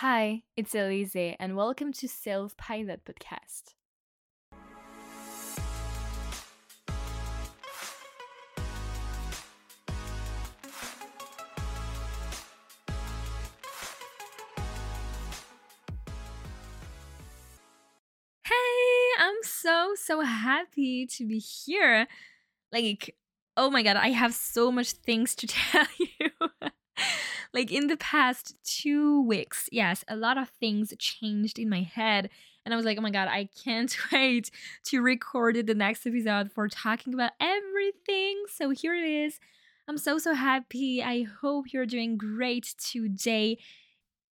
Hi, it's Alizée, and welcome to Self Pilot Podcast. Hey, I'm so, so happy to be here. Like, oh my god, I have so much things to tell you. like in the past two weeks, yes, a lot of things changed in my head. And I was like, oh my God, I can't wait to record the next episode for talking about everything. So here it is. I'm so, so happy. I hope you're doing great today.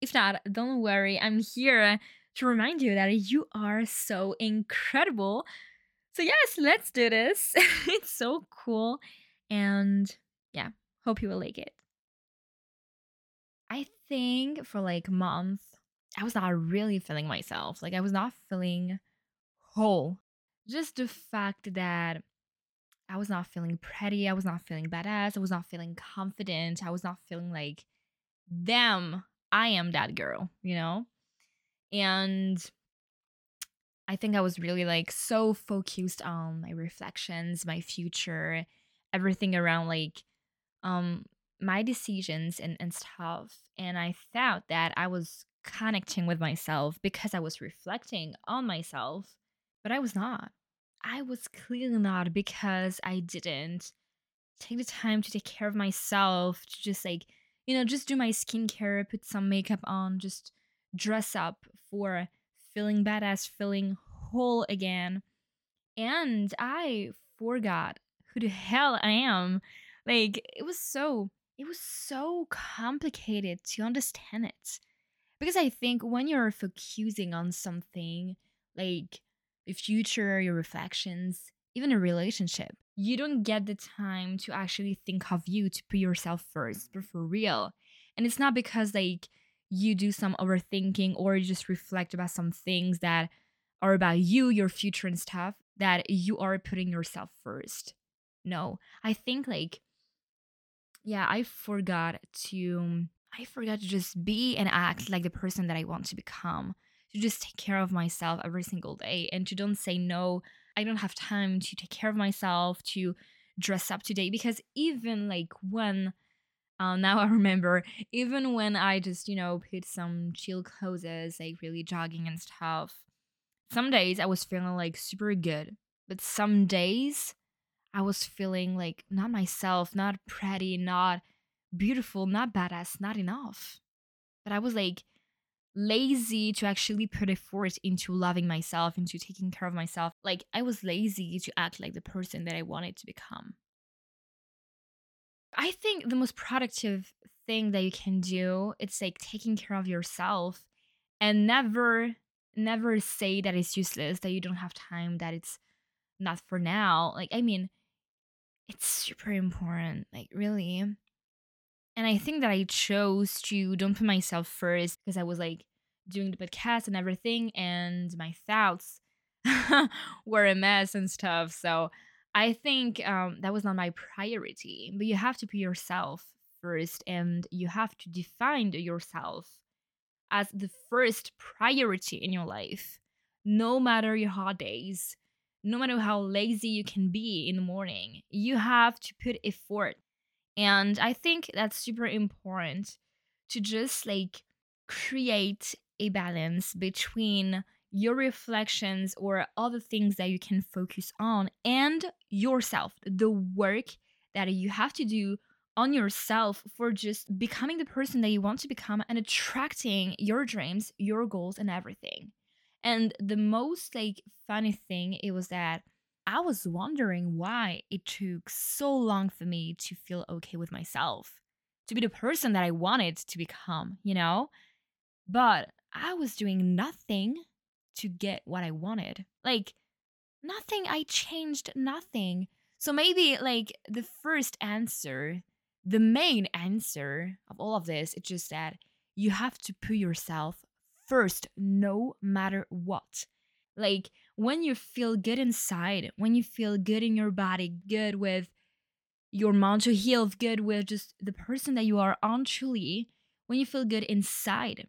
If not, don't worry. I'm here to remind you that you are so incredible. So, yes, let's do this. it's so cool. And yeah, hope you will like it. I think for like months, I was not really feeling myself. Like I was not feeling whole. Just the fact that I was not feeling pretty, I was not feeling badass, I was not feeling confident, I was not feeling like, damn, I am that girl, you know? And I think I was really like so focused on my reflections, my future, everything around like um my decisions and, and stuff. And I thought that I was connecting with myself because I was reflecting on myself, but I was not. I was clearly not because I didn't take the time to take care of myself, to just like, you know, just do my skincare, put some makeup on, just dress up for feeling badass, feeling whole again. And I forgot who the hell I am. Like, it was so it was so complicated to understand it. Because I think when you're focusing on something like the future, your reflections, even a relationship, you don't get the time to actually think of you to put yourself first, but for real. And it's not because like you do some overthinking or you just reflect about some things that are about you, your future and stuff, that you are putting yourself first. No, I think like yeah, I forgot to I forgot to just be and act like the person that I want to become. To just take care of myself every single day and to don't say no. I don't have time to take care of myself, to dress up today because even like when uh, now I remember even when I just you know put some chill clothes like really jogging and stuff. Some days I was feeling like super good, but some days I was feeling like not myself, not pretty, not beautiful, not badass, not enough. But I was like lazy to actually put effort into loving myself, into taking care of myself. Like I was lazy to act like the person that I wanted to become. I think the most productive thing that you can do it's like taking care of yourself and never never say that it's useless that you don't have time that it's not for now like i mean it's super important, like really. And I think that I chose to don't put myself first because I was like doing the podcast and everything, and my thoughts were a mess and stuff. So I think um, that was not my priority. But you have to put yourself first, and you have to define yourself as the first priority in your life, no matter your hard days, no matter how lazy you can be in the morning, you have to put effort. And I think that's super important to just like create a balance between your reflections or other things that you can focus on and yourself, the work that you have to do on yourself for just becoming the person that you want to become and attracting your dreams, your goals, and everything. And the most like funny thing it was that I was wondering why it took so long for me to feel okay with myself, to be the person that I wanted to become, you know? But I was doing nothing to get what I wanted. Like, nothing, I changed nothing. So maybe, like, the first answer, the main answer of all of this, it's just that you have to put yourself first, no matter what. Like when you feel good inside, when you feel good in your body, good with your mental health, good with just the person that you are actually, when you feel good inside,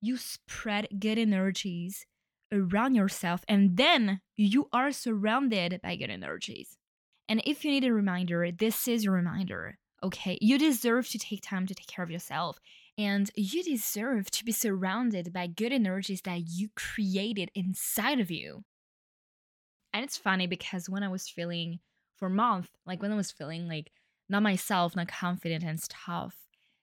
you spread good energies around yourself, and then you are surrounded by good energies. And if you need a reminder, this is your reminder. Okay, you deserve to take time to take care of yourself. And you deserve to be surrounded by good energies that you created inside of you. And it's funny because when I was feeling for a month, like when I was feeling like not myself, not confident and stuff,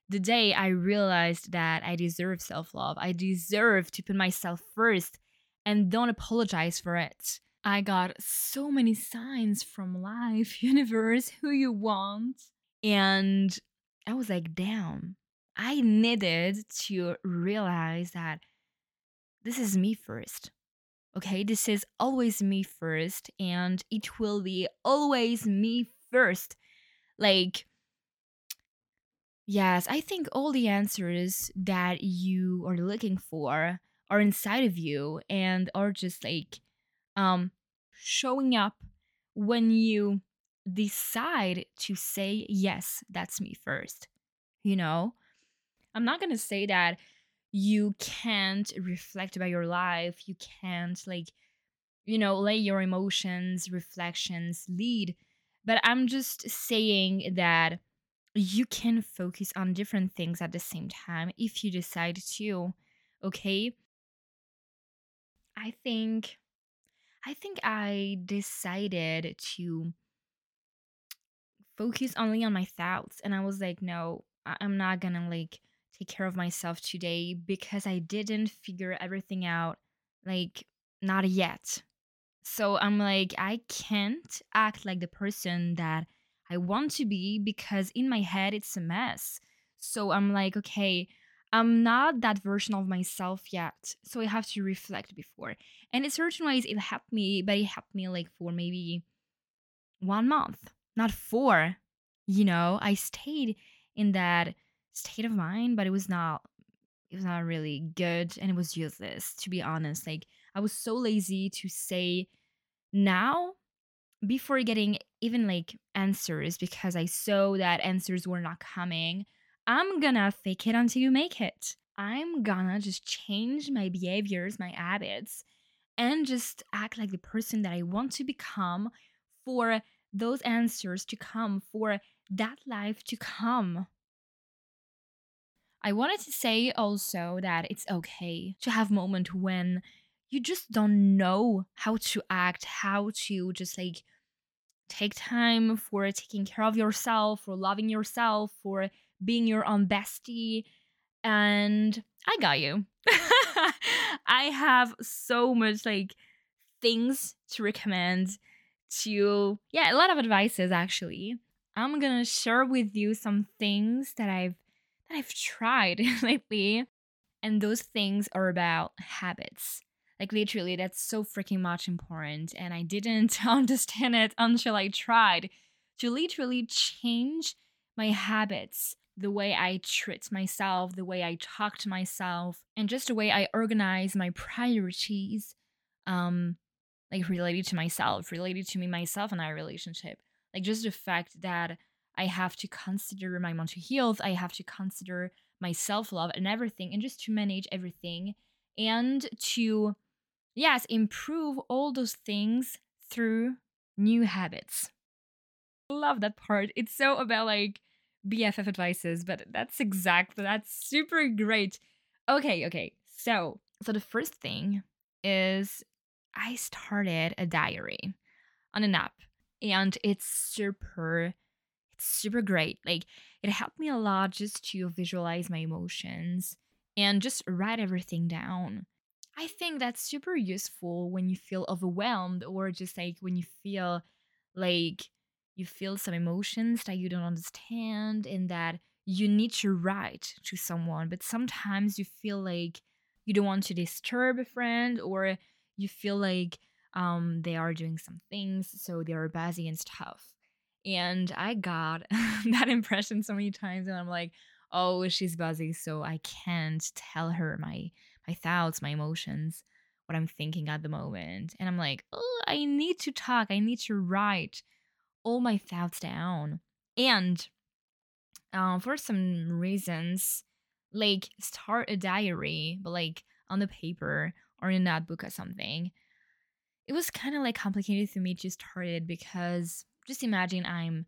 the day I realized that I deserve self love, I deserve to put myself first and don't apologize for it. I got so many signs from life, universe, who you want. And I was like, damn, I needed to realize that this is me first. Okay, this is always me first, and it will be always me first. Like, yes, I think all the answers that you are looking for are inside of you and are just like um showing up when you decide to say yes that's me first you know i'm not going to say that you can't reflect about your life you can't like you know let your emotions reflections lead but i'm just saying that you can focus on different things at the same time if you decide to okay? I think i think i decided to focus only on my thoughts and i was like no i'm not gonna like take care of myself today because I didn't figure everything out, like, not yet. So I'm like, I can't act like the person that I want to be because in my head it's a mess. So I'm like, okay, I'm not that version of myself yet. So I have to reflect before. And in certain ways, it helped me, but it helped me like for maybe one month, not four. You know, I stayed in that state of mind, but it was not it was not really good and it was useless to be honest. Like I was so lazy to say now before getting even like answers because I saw that answers were not coming. I'm gonna fake it until you make it. I'm gonna just change my behaviors, my habits, and just act like the person that I want to become for those answers to come, for that life to come. I wanted to say also that it's okay to have moment when you just don't know how to act, how to just like take time for taking care of yourself, for loving yourself, for being your own bestie. And I got you. I have so much like things to recommend to, yeah, a lot of advices actually. I'm gonna share with you some things that I've that I've tried lately. And those things are about habits. Like literally, that's so freaking much important. And I didn't understand it until I tried to literally change my habits, the way I treat myself, the way I talk to myself, and just the way I organize my priorities, um, like related to myself, related to me, myself, and our relationship. Like just the fact that I have to consider my mental health, I have to consider my self love and everything, and just to manage everything and to, yes, improve all those things through new habits. Love that part. It's so about like BFF advices, but that's exact. that's super great. Okay, okay. So, so the first thing is I started a diary on an app and it's super super great. Like it helped me a lot just to visualize my emotions and just write everything down. I think that's super useful when you feel overwhelmed or just like when you feel like you feel some emotions that you don't understand and that you need to write to someone, but sometimes you feel like you don't want to disturb a friend or you feel like um, they are doing some things, so they are busy and stuff. And I got that impression so many times, and I'm like, oh, she's busy, so I can't tell her my my thoughts, my emotions, what I'm thinking at the moment. And I'm like, oh, I need to talk. I need to write all my thoughts down. And uh, for some reasons, like start a diary, but like on the paper or in a notebook or something. It was kind of like complicated for me to start it because just imagine I'm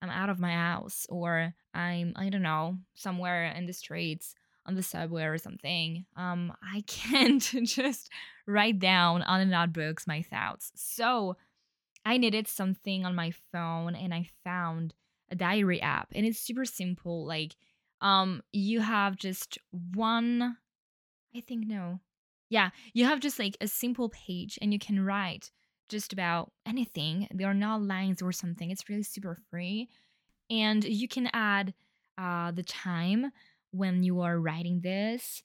I'm out of my house or I'm I don't know somewhere in the streets on the subway or something. Um, I can't just write down on the notebooks my thoughts. So I needed something on my phone and I found a diary app and it's super simple. Like um you have just one I think no. Yeah, you have just like a simple page and you can write just about anything. They are not lines or something. It's really super free. And you can add uh the time when you are writing this.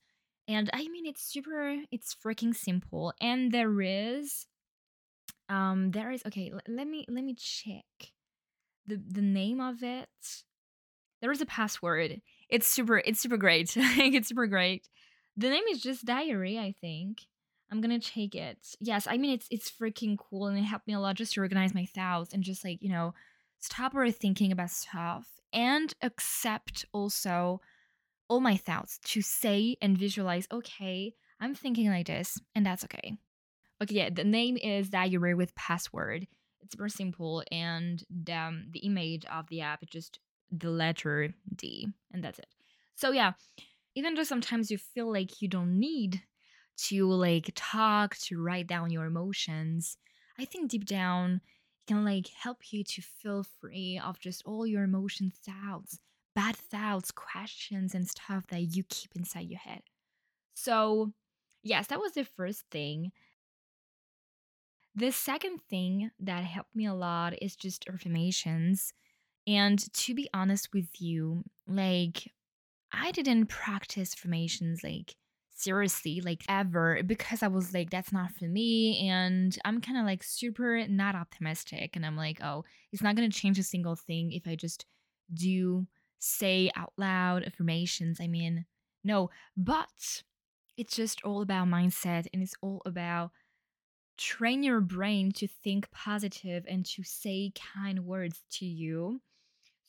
And I mean it's super it's freaking simple. And there is um, there is okay. L- let me let me check the the name of it. There is a password. It's super. It's super great. it's super great. The name is just diary. I think. I'm gonna take it. Yes, I mean it's it's freaking cool and it helped me a lot just to organize my thoughts and just like you know stop overthinking about stuff and accept also all my thoughts to say and visualize. Okay, I'm thinking like this, and that's okay. Okay, yeah, the name is Diary with Password. It's very simple, and the, um, the image of the app is just the letter D, and that's it. So yeah, even though sometimes you feel like you don't need to like talk to write down your emotions, I think deep down it can like help you to feel free of just all your emotion thoughts, bad thoughts, questions, and stuff that you keep inside your head. So yes, that was the first thing the second thing that helped me a lot is just affirmations. And to be honest with you, like, I didn't practice affirmations like seriously, like ever, because I was like, that's not for me. And I'm kind of like super not optimistic. And I'm like, oh, it's not going to change a single thing if I just do say out loud affirmations. I mean, no, but it's just all about mindset and it's all about train your brain to think positive and to say kind words to you.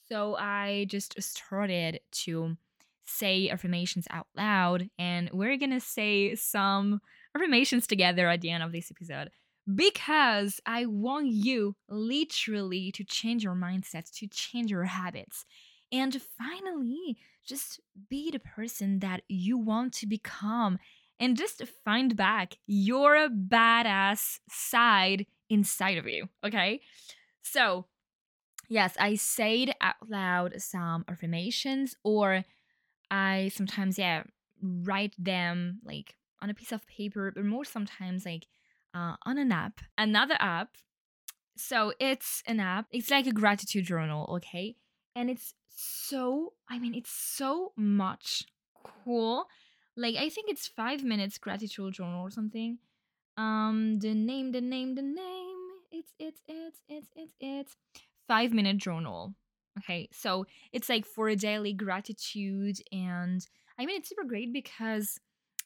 So I just started to say affirmations out loud, and we're gonna say some affirmations together at the end of this episode because I want you literally to change your mindset, to change your habits, and finally just be the person that you want to become and just find back your badass side inside of you. Okay. So, yes, I said out loud some affirmations, or I sometimes, yeah, write them like on a piece of paper, but more sometimes like uh, on an app. Another app. So, it's an app, it's like a gratitude journal, okay? And it's so, I mean, it's so much cool like I think it's five minutes gratitude journal or something. Um, the name, the name, the name. It's it's it's it's it's it's five minute journal. Okay, so it's like for a daily gratitude, and I mean it's super great because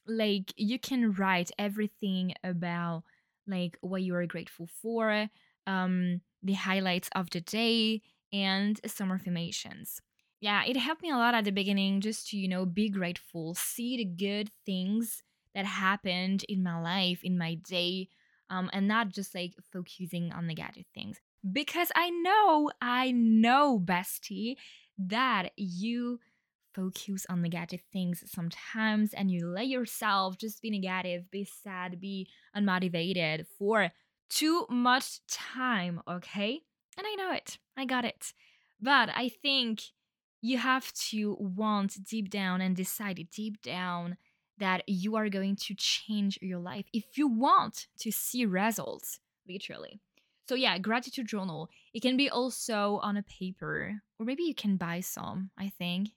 like you can write everything about like what you are grateful for, um, the highlights of the day, and some affirmations yeah, it helped me a lot at the beginning just to, you know, be grateful, see the good things that happened in my life, in my day, um, and not just like focusing on negative things. Because I know, I know, bestie, that you focus on negative things sometimes and you let yourself just be negative, be sad, be unmotivated for too much time, okay? And I know it, I got it. But I think you have to want deep down and decide deep down that you are going to change your life if you want to see results, literally. So, yeah, gratitude journal. It can be also on a paper, or maybe you can buy some, I think.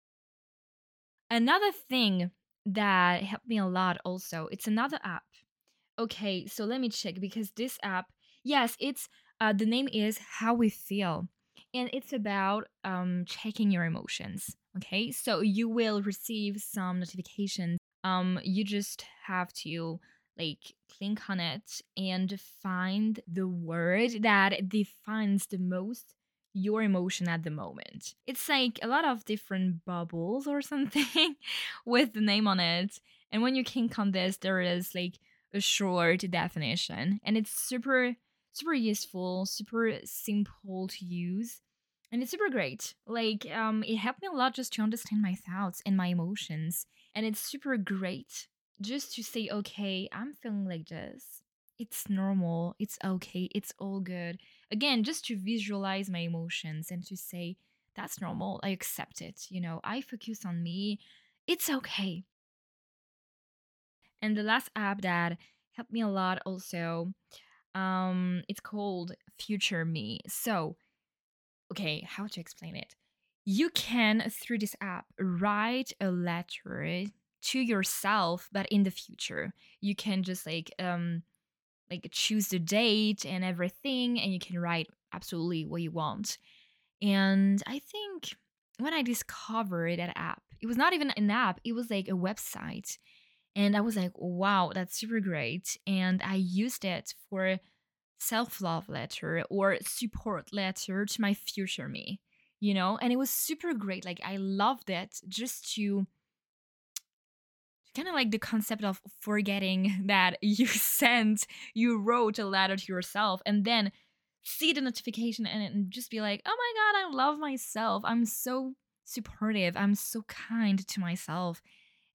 Another thing that helped me a lot also, it's another app. Okay, so let me check because this app, yes, it's uh, the name is How We Feel and it's about um, checking your emotions. Okay, so you will receive some notifications. Um, you just have to like click on it and find the word that defines the most your emotion at the moment. It's like a lot of different bubbles or something with the name on it. And when you click on this, there is like a short definition and it's super super useful, super simple to use. And it's super great. Like um it helped me a lot just to understand my thoughts and my emotions. And it's super great just to say okay, I'm feeling like this. It's normal. It's okay. It's all good. Again, just to visualize my emotions and to say that's normal. I accept it. You know, I focus on me. It's okay. And the last app that helped me a lot also, um, it's called Future Me. So, okay, how to explain it? You can through this app write a letter to yourself, but in the future. You can just like um like choose the date and everything, and you can write absolutely what you want. And I think when I discovered that app, it was not even an app, it was like a website and I was like, wow, that's super great. And I used it for self love letter or support letter to my future me, you know? And it was super great. Like, I loved it just to kind of like the concept of forgetting that you sent, you wrote a letter to yourself and then see the notification and just be like, oh my God, I love myself. I'm so supportive. I'm so kind to myself.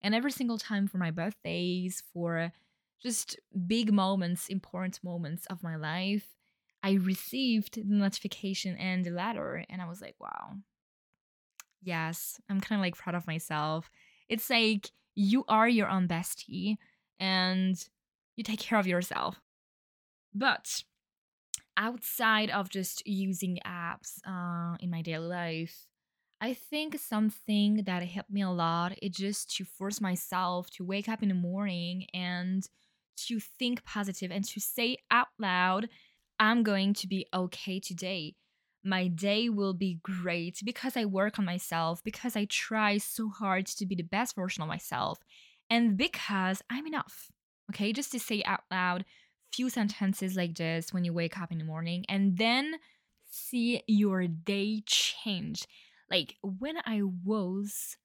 And every single time for my birthdays, for just big moments, important moments of my life, I received the notification and the letter. And I was like, wow, yes, I'm kind of like proud of myself. It's like you are your own bestie and you take care of yourself. But outside of just using apps uh, in my daily life, I think something that helped me a lot is just to force myself to wake up in the morning and to think positive and to say out loud, I'm going to be okay today. My day will be great because I work on myself, because I try so hard to be the best version of myself, and because I'm enough. Okay, just to say out loud few sentences like this when you wake up in the morning and then see your day change like when I was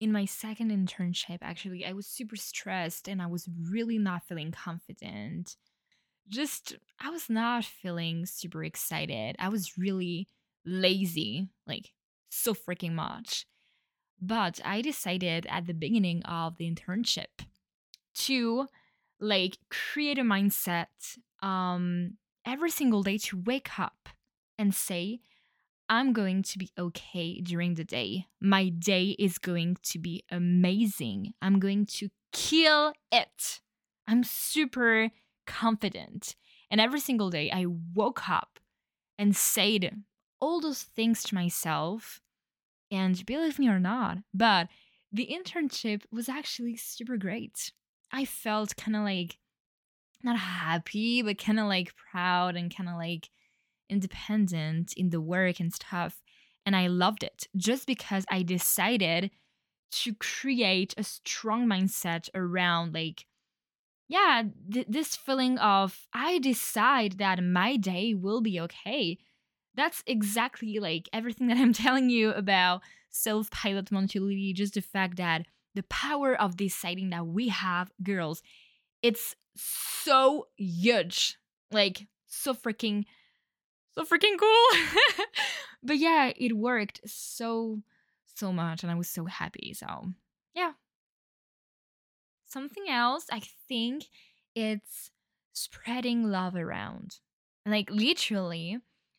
in my second internship, actually, I was super stressed and I was really not feeling confident. Just, I was not feeling super excited. I was really lazy, like so freaking much. But I decided at the beginning of the internship to like create a mindset um every single day to wake up and say I'm going to be okay during the day. My day is going to be amazing. I'm going to kill it. I'm super confident. And every single day, I woke up and said all those things to myself. And believe me or not, but the internship was actually super great. I felt kind of like not happy, but kind of like proud and kind of like independent in the work and stuff. And I loved it just because I decided to create a strong mindset around, like, yeah, th- this feeling of I decide that my day will be okay. That's exactly like everything that I'm telling you about self pilot mentality, just the fact that the power of deciding that we have girls, it's so huge. Like, so freaking so freaking cool. but yeah, it worked so, so much. And I was so happy. So yeah. Something else, I think it's spreading love around. Like literally,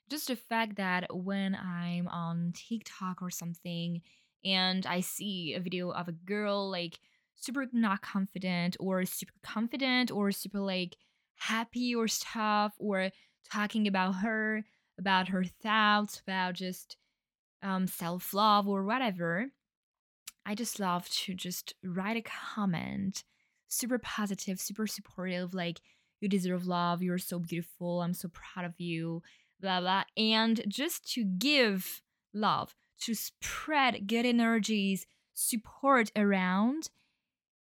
just the fact that when I'm on TikTok or something and I see a video of a girl like super not confident or super confident or super like happy or stuff or talking about her, about her thoughts, about just um, self love or whatever, I just love to just write a comment, super positive, super supportive, like, you deserve love, you're so beautiful, I'm so proud of you, blah, blah. And just to give love, to spread good energies, support around,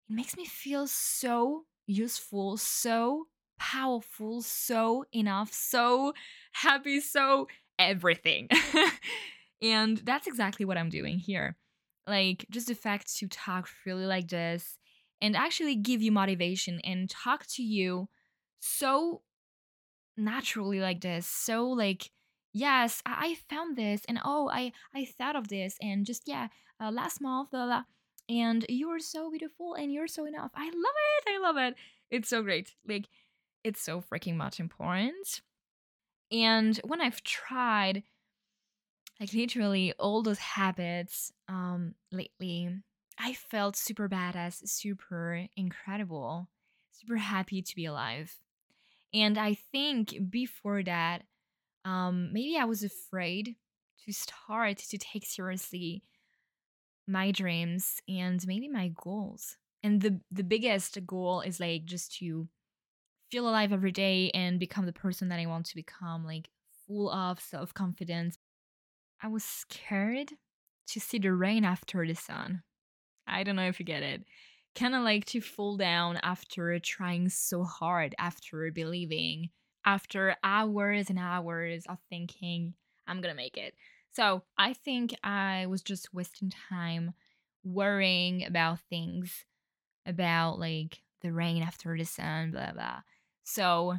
it makes me feel so useful, so powerful, so enough, so happy, so everything. and that's exactly what I'm doing here. Like, just the fact to talk freely like this and actually give you motivation and talk to you so naturally like this. So, like, yes, I, I found this and oh, I, I thought of this and just, yeah, uh, last month, blah, blah, and you're so beautiful and you're so enough. I love it. I love it. It's so great. Like, it's so freaking much important. And when I've tried, like literally all those habits um lately, I felt super badass, super incredible, super happy to be alive. And I think before that, um, maybe I was afraid to start to take seriously my dreams and maybe my goals. And the the biggest goal is like just to feel alive every day and become the person that I want to become, like full of self confidence. I was scared to see the rain after the sun. I don't know if you get it. Kind of like to fall down after trying so hard, after believing, after hours and hours of thinking, I'm gonna make it. So I think I was just wasting time worrying about things, about like the rain after the sun, blah, blah. So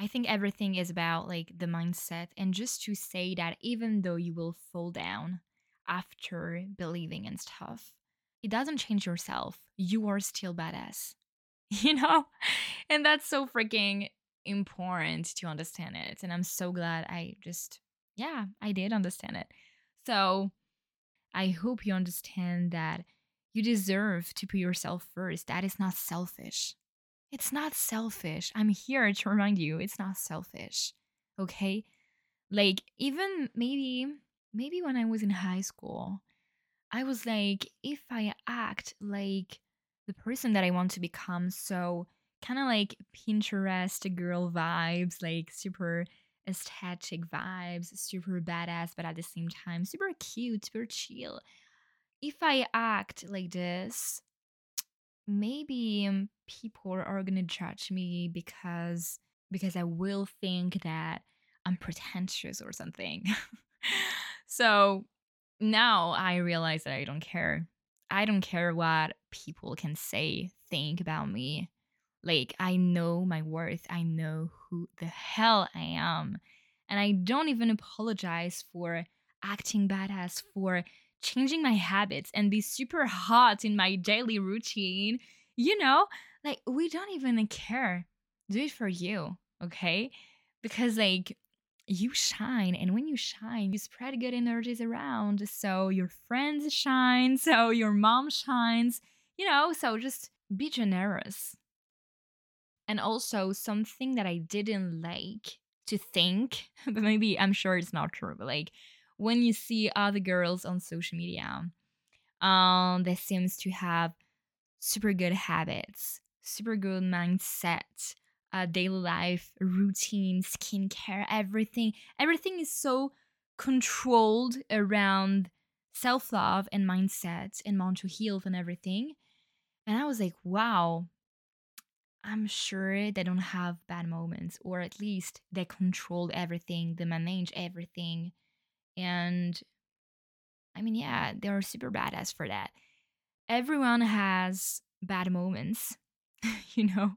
I think everything is about like the mindset and just to say that even though you will fall down after believing in stuff, it doesn't change yourself. You are still badass. You know? And that's so freaking important to understand it. And I'm so glad I just, yeah, I did understand it. So I hope you understand that you deserve to put yourself first. That is not selfish. It's not selfish. I'm here to remind you it's not selfish. Okay? Like even maybe maybe when I was in high school, I was like if I act like the person that I want to become, so kind of like Pinterest girl vibes, like super aesthetic vibes, super badass, but at the same time super cute, super chill. If I act like this, maybe um, people are gonna judge me because because I will think that I'm pretentious or something. so now I realize that I don't care. I don't care what people can say, think about me. Like, I know my worth. I know who the hell I am. And I don't even apologize for acting badass, for changing my habits and be super hot in my daily routine. You know, like we don't even care. Do it for you, okay? Because like you shine and when you shine you spread good energies around so your friends shine so your mom shines you know so just be generous and also something that i didn't like to think but maybe i'm sure it's not true but like when you see other girls on social media um that seems to have super good habits super good mindset uh, daily life routine skincare everything. Everything is so controlled around self-love and mindset and mental health and everything. And i was like wow i'm sure they don't have bad moments or at least they control everything they manage everything and I mean, yeah, they're super badass for that. Everyone has bad moments, you know?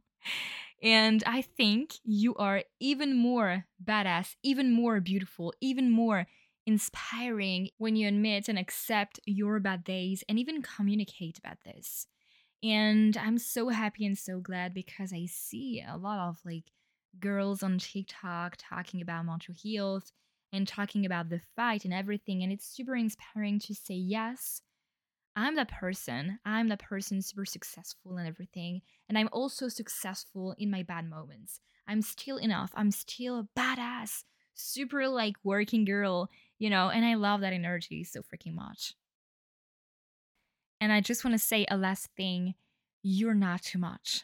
And I think you are even more badass, even more beautiful, even more inspiring when you admit and accept your bad days and even communicate about this. And I'm so happy and so glad because I see a lot of like girls on TikTok talking about mental health and talking about the fight and everything. And it's super inspiring to say, yes, I'm that person. I'm that person super successful and everything. And I'm also successful in my bad moments. I'm still enough. I'm still a badass, super like working girl, you know, and I love that energy so freaking much. And I just want to say a last thing you're not too much.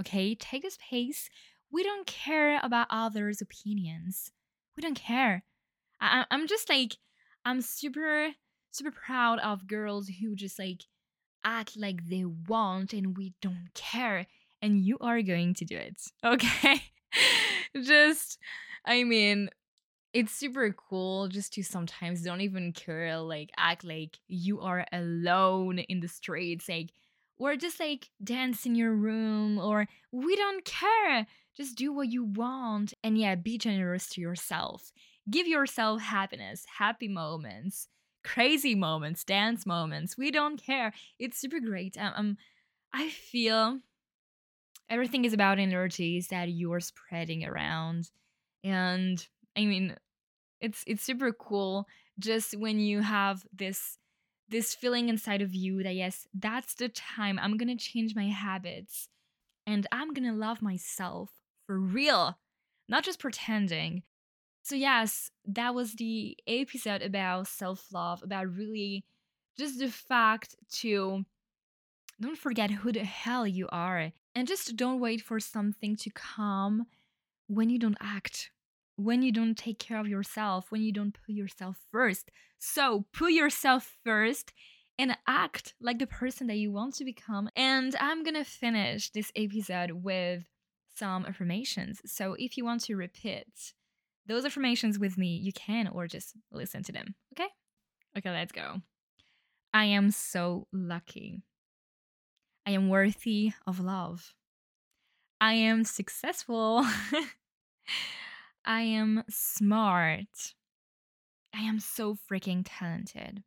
Okay? Take this pace. We don't care about others' opinions. We don't care. I- I'm just like, I'm super, super proud of girls who just like act like they want and we don't care. And you are going to do it. Okay? just, I mean, it's super cool just to sometimes don't even care, like act like you are alone in the streets, like or just like dance in your room or we don't care. Just do what you want and yeah, be generous to yourself. Give yourself happiness, happy moments, crazy moments, dance moments. We don't care. It's super great. Um, um I feel everything is about energies that you're spreading around and I mean, it's it's super cool just when you have this this feeling inside of you that yes, that's the time I'm to change my habits and I'm to love myself for real, not just pretending. So yes, that was the episode about self-love, about really just the fact to don't forget who the hell you are and just don't wait for something to come when you don't act when you don't take care of yourself, when you don't put yourself first. So put yourself first and act like the person that you want to become. And I'm gonna finish this episode with some affirmations. So if you want to repeat those affirmations with me, you can, or just listen to them. Okay? Okay, let's go. I am so lucky. I am worthy of love. I am successful. I am smart. I am so freaking talented.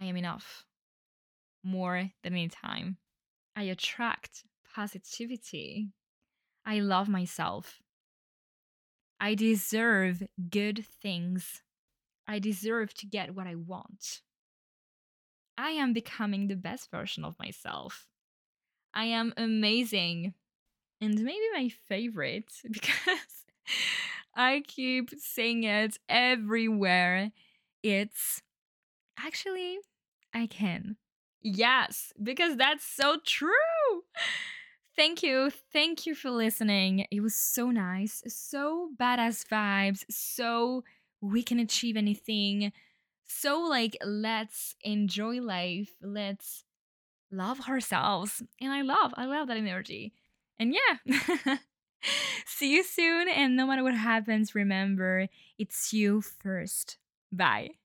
I am enough. More than any time. I attract positivity. I love myself. I deserve good things. I deserve to get what I want. I am becoming the best version of myself. I am amazing. And maybe my favorite because I keep saying it everywhere. It's actually, I can. Yes, because that's so true. Thank you. Thank you for listening. It was so nice. So badass vibes. So we can achieve anything. So, like, let's enjoy life. Let's love ourselves. And I love, I love that energy. And yeah. See you soon. And no matter what happens, remember it's you first. Bye.